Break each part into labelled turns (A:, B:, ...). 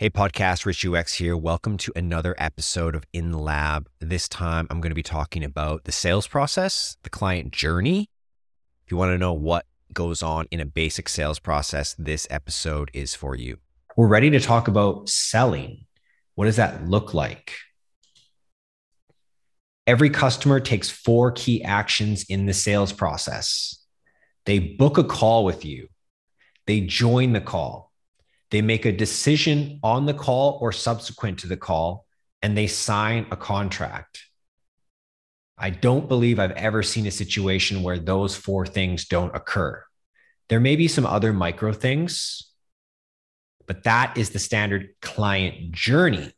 A: Hey, podcast, Rich UX here. Welcome to another episode of In Lab. This time, I'm going to be talking about the sales process, the client journey. If you want to know what goes on in a basic sales process, this episode is for you. We're ready to talk about selling. What does that look like? Every customer takes four key actions in the sales process. They book a call with you, they join the call, they make a decision on the call or subsequent to the call, and they sign a contract. I don't believe I've ever seen a situation where those four things don't occur. There may be some other micro things, but that is the standard client journey.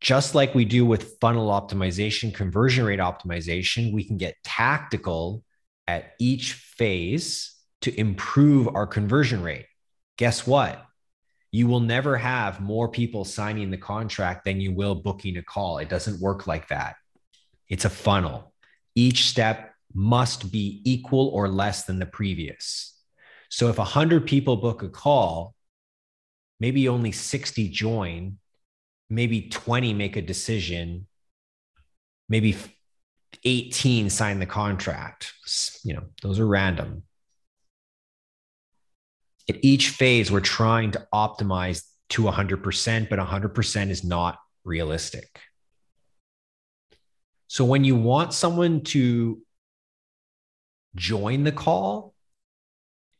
A: Just like we do with funnel optimization, conversion rate optimization, we can get tactical at each phase to improve our conversion rate guess what? You will never have more people signing the contract than you will booking a call. It doesn't work like that. It's a funnel. Each step must be equal or less than the previous. So if 100 people book a call, maybe only 60 join, maybe 20 make a decision, maybe 18 sign the contract. You know, those are random at each phase, we're trying to optimize to 100%, but 100% is not realistic. So when you want someone to join the call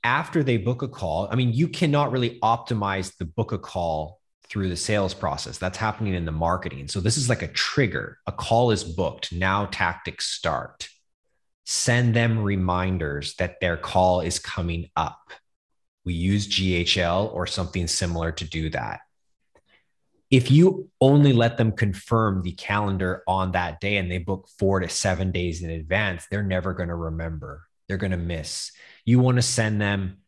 A: after they book a call, I mean, you cannot really optimize the book a call through the sales process. That's happening in the marketing. So this is like a trigger. A call is booked. Now tactics start. Send them reminders that their call is coming up we use GHL or something similar to do that. If you only let them confirm the calendar on that day and they book four to seven days in advance, they're never going to remember. They're going to miss. You want to send them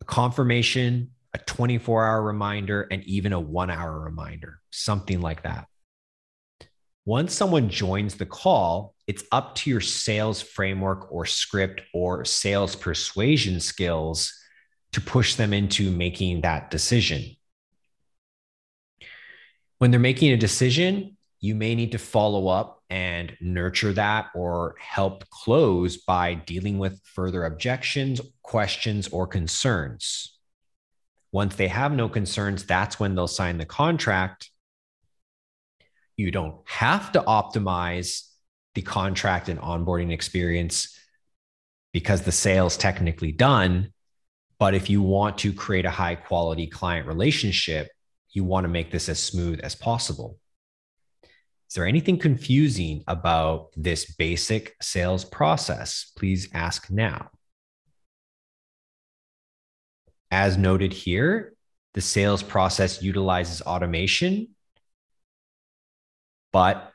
A: a confirmation, a 24 hour reminder, and even a one hour reminder, something like that. Once someone joins the call, it's up to your sales framework or script or sales persuasion skills to push them into making that decision. When they're making a decision, you may need to follow up and nurture that or help close by dealing with further objections, questions, or concerns. Once they have no concerns, that's when they'll sign the contract. You don't have to optimize the contract and onboarding experience because the sale's technically done but if you want to create a high quality client relationship, you want to make this as smooth as possible. Is there anything confusing about this basic sales process? Please ask now. As noted here, the sales process utilizes automation, but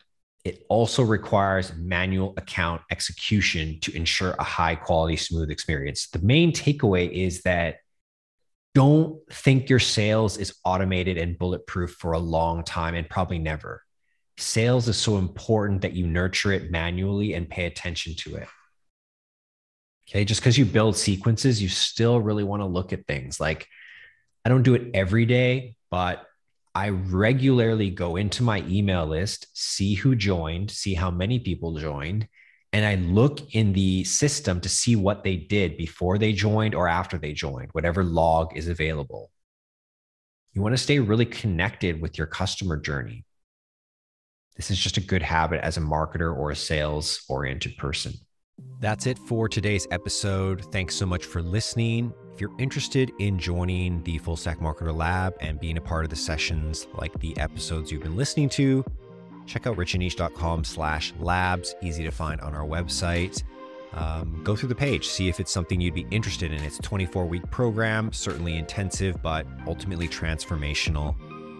A: it also requires manual account execution to ensure a high quality, smooth experience. The main takeaway is that don't think your sales is automated and bulletproof for a long time and probably never. Sales is so important that you nurture it manually and pay attention to it. Okay. Just because you build sequences, you still really want to look at things like I don't do it every day, but I regularly go into my email list, see who joined, see how many people joined, and I look in the system to see what they did before they joined or after they joined, whatever log is available. You want to stay really connected with your customer journey. This is just a good habit as a marketer or a sales oriented person. That's it for today's episode. Thanks so much for listening. If you're interested in joining the Full Stack Marketer Lab and being a part of the sessions like the episodes you've been listening to, check out richandniche.com slash labs, easy to find on our website. Um, go through the page, see if it's something you'd be interested in. It's a 24 week program, certainly intensive, but ultimately transformational.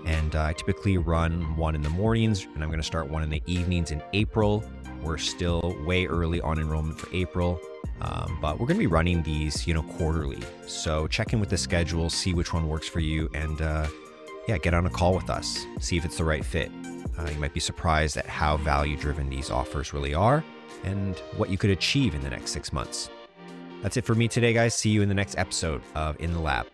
A: And uh, I typically run one in the mornings, and I'm going to start one in the evenings in April. We're still way early on enrollment for April. Um, but we're going to be running these, you know, quarterly. So check in with the schedule, see which one works for you, and uh, yeah, get on a call with us, see if it's the right fit. Uh, you might be surprised at how value driven these offers really are and what you could achieve in the next six months. That's it for me today, guys. See you in the next episode of In the Lab.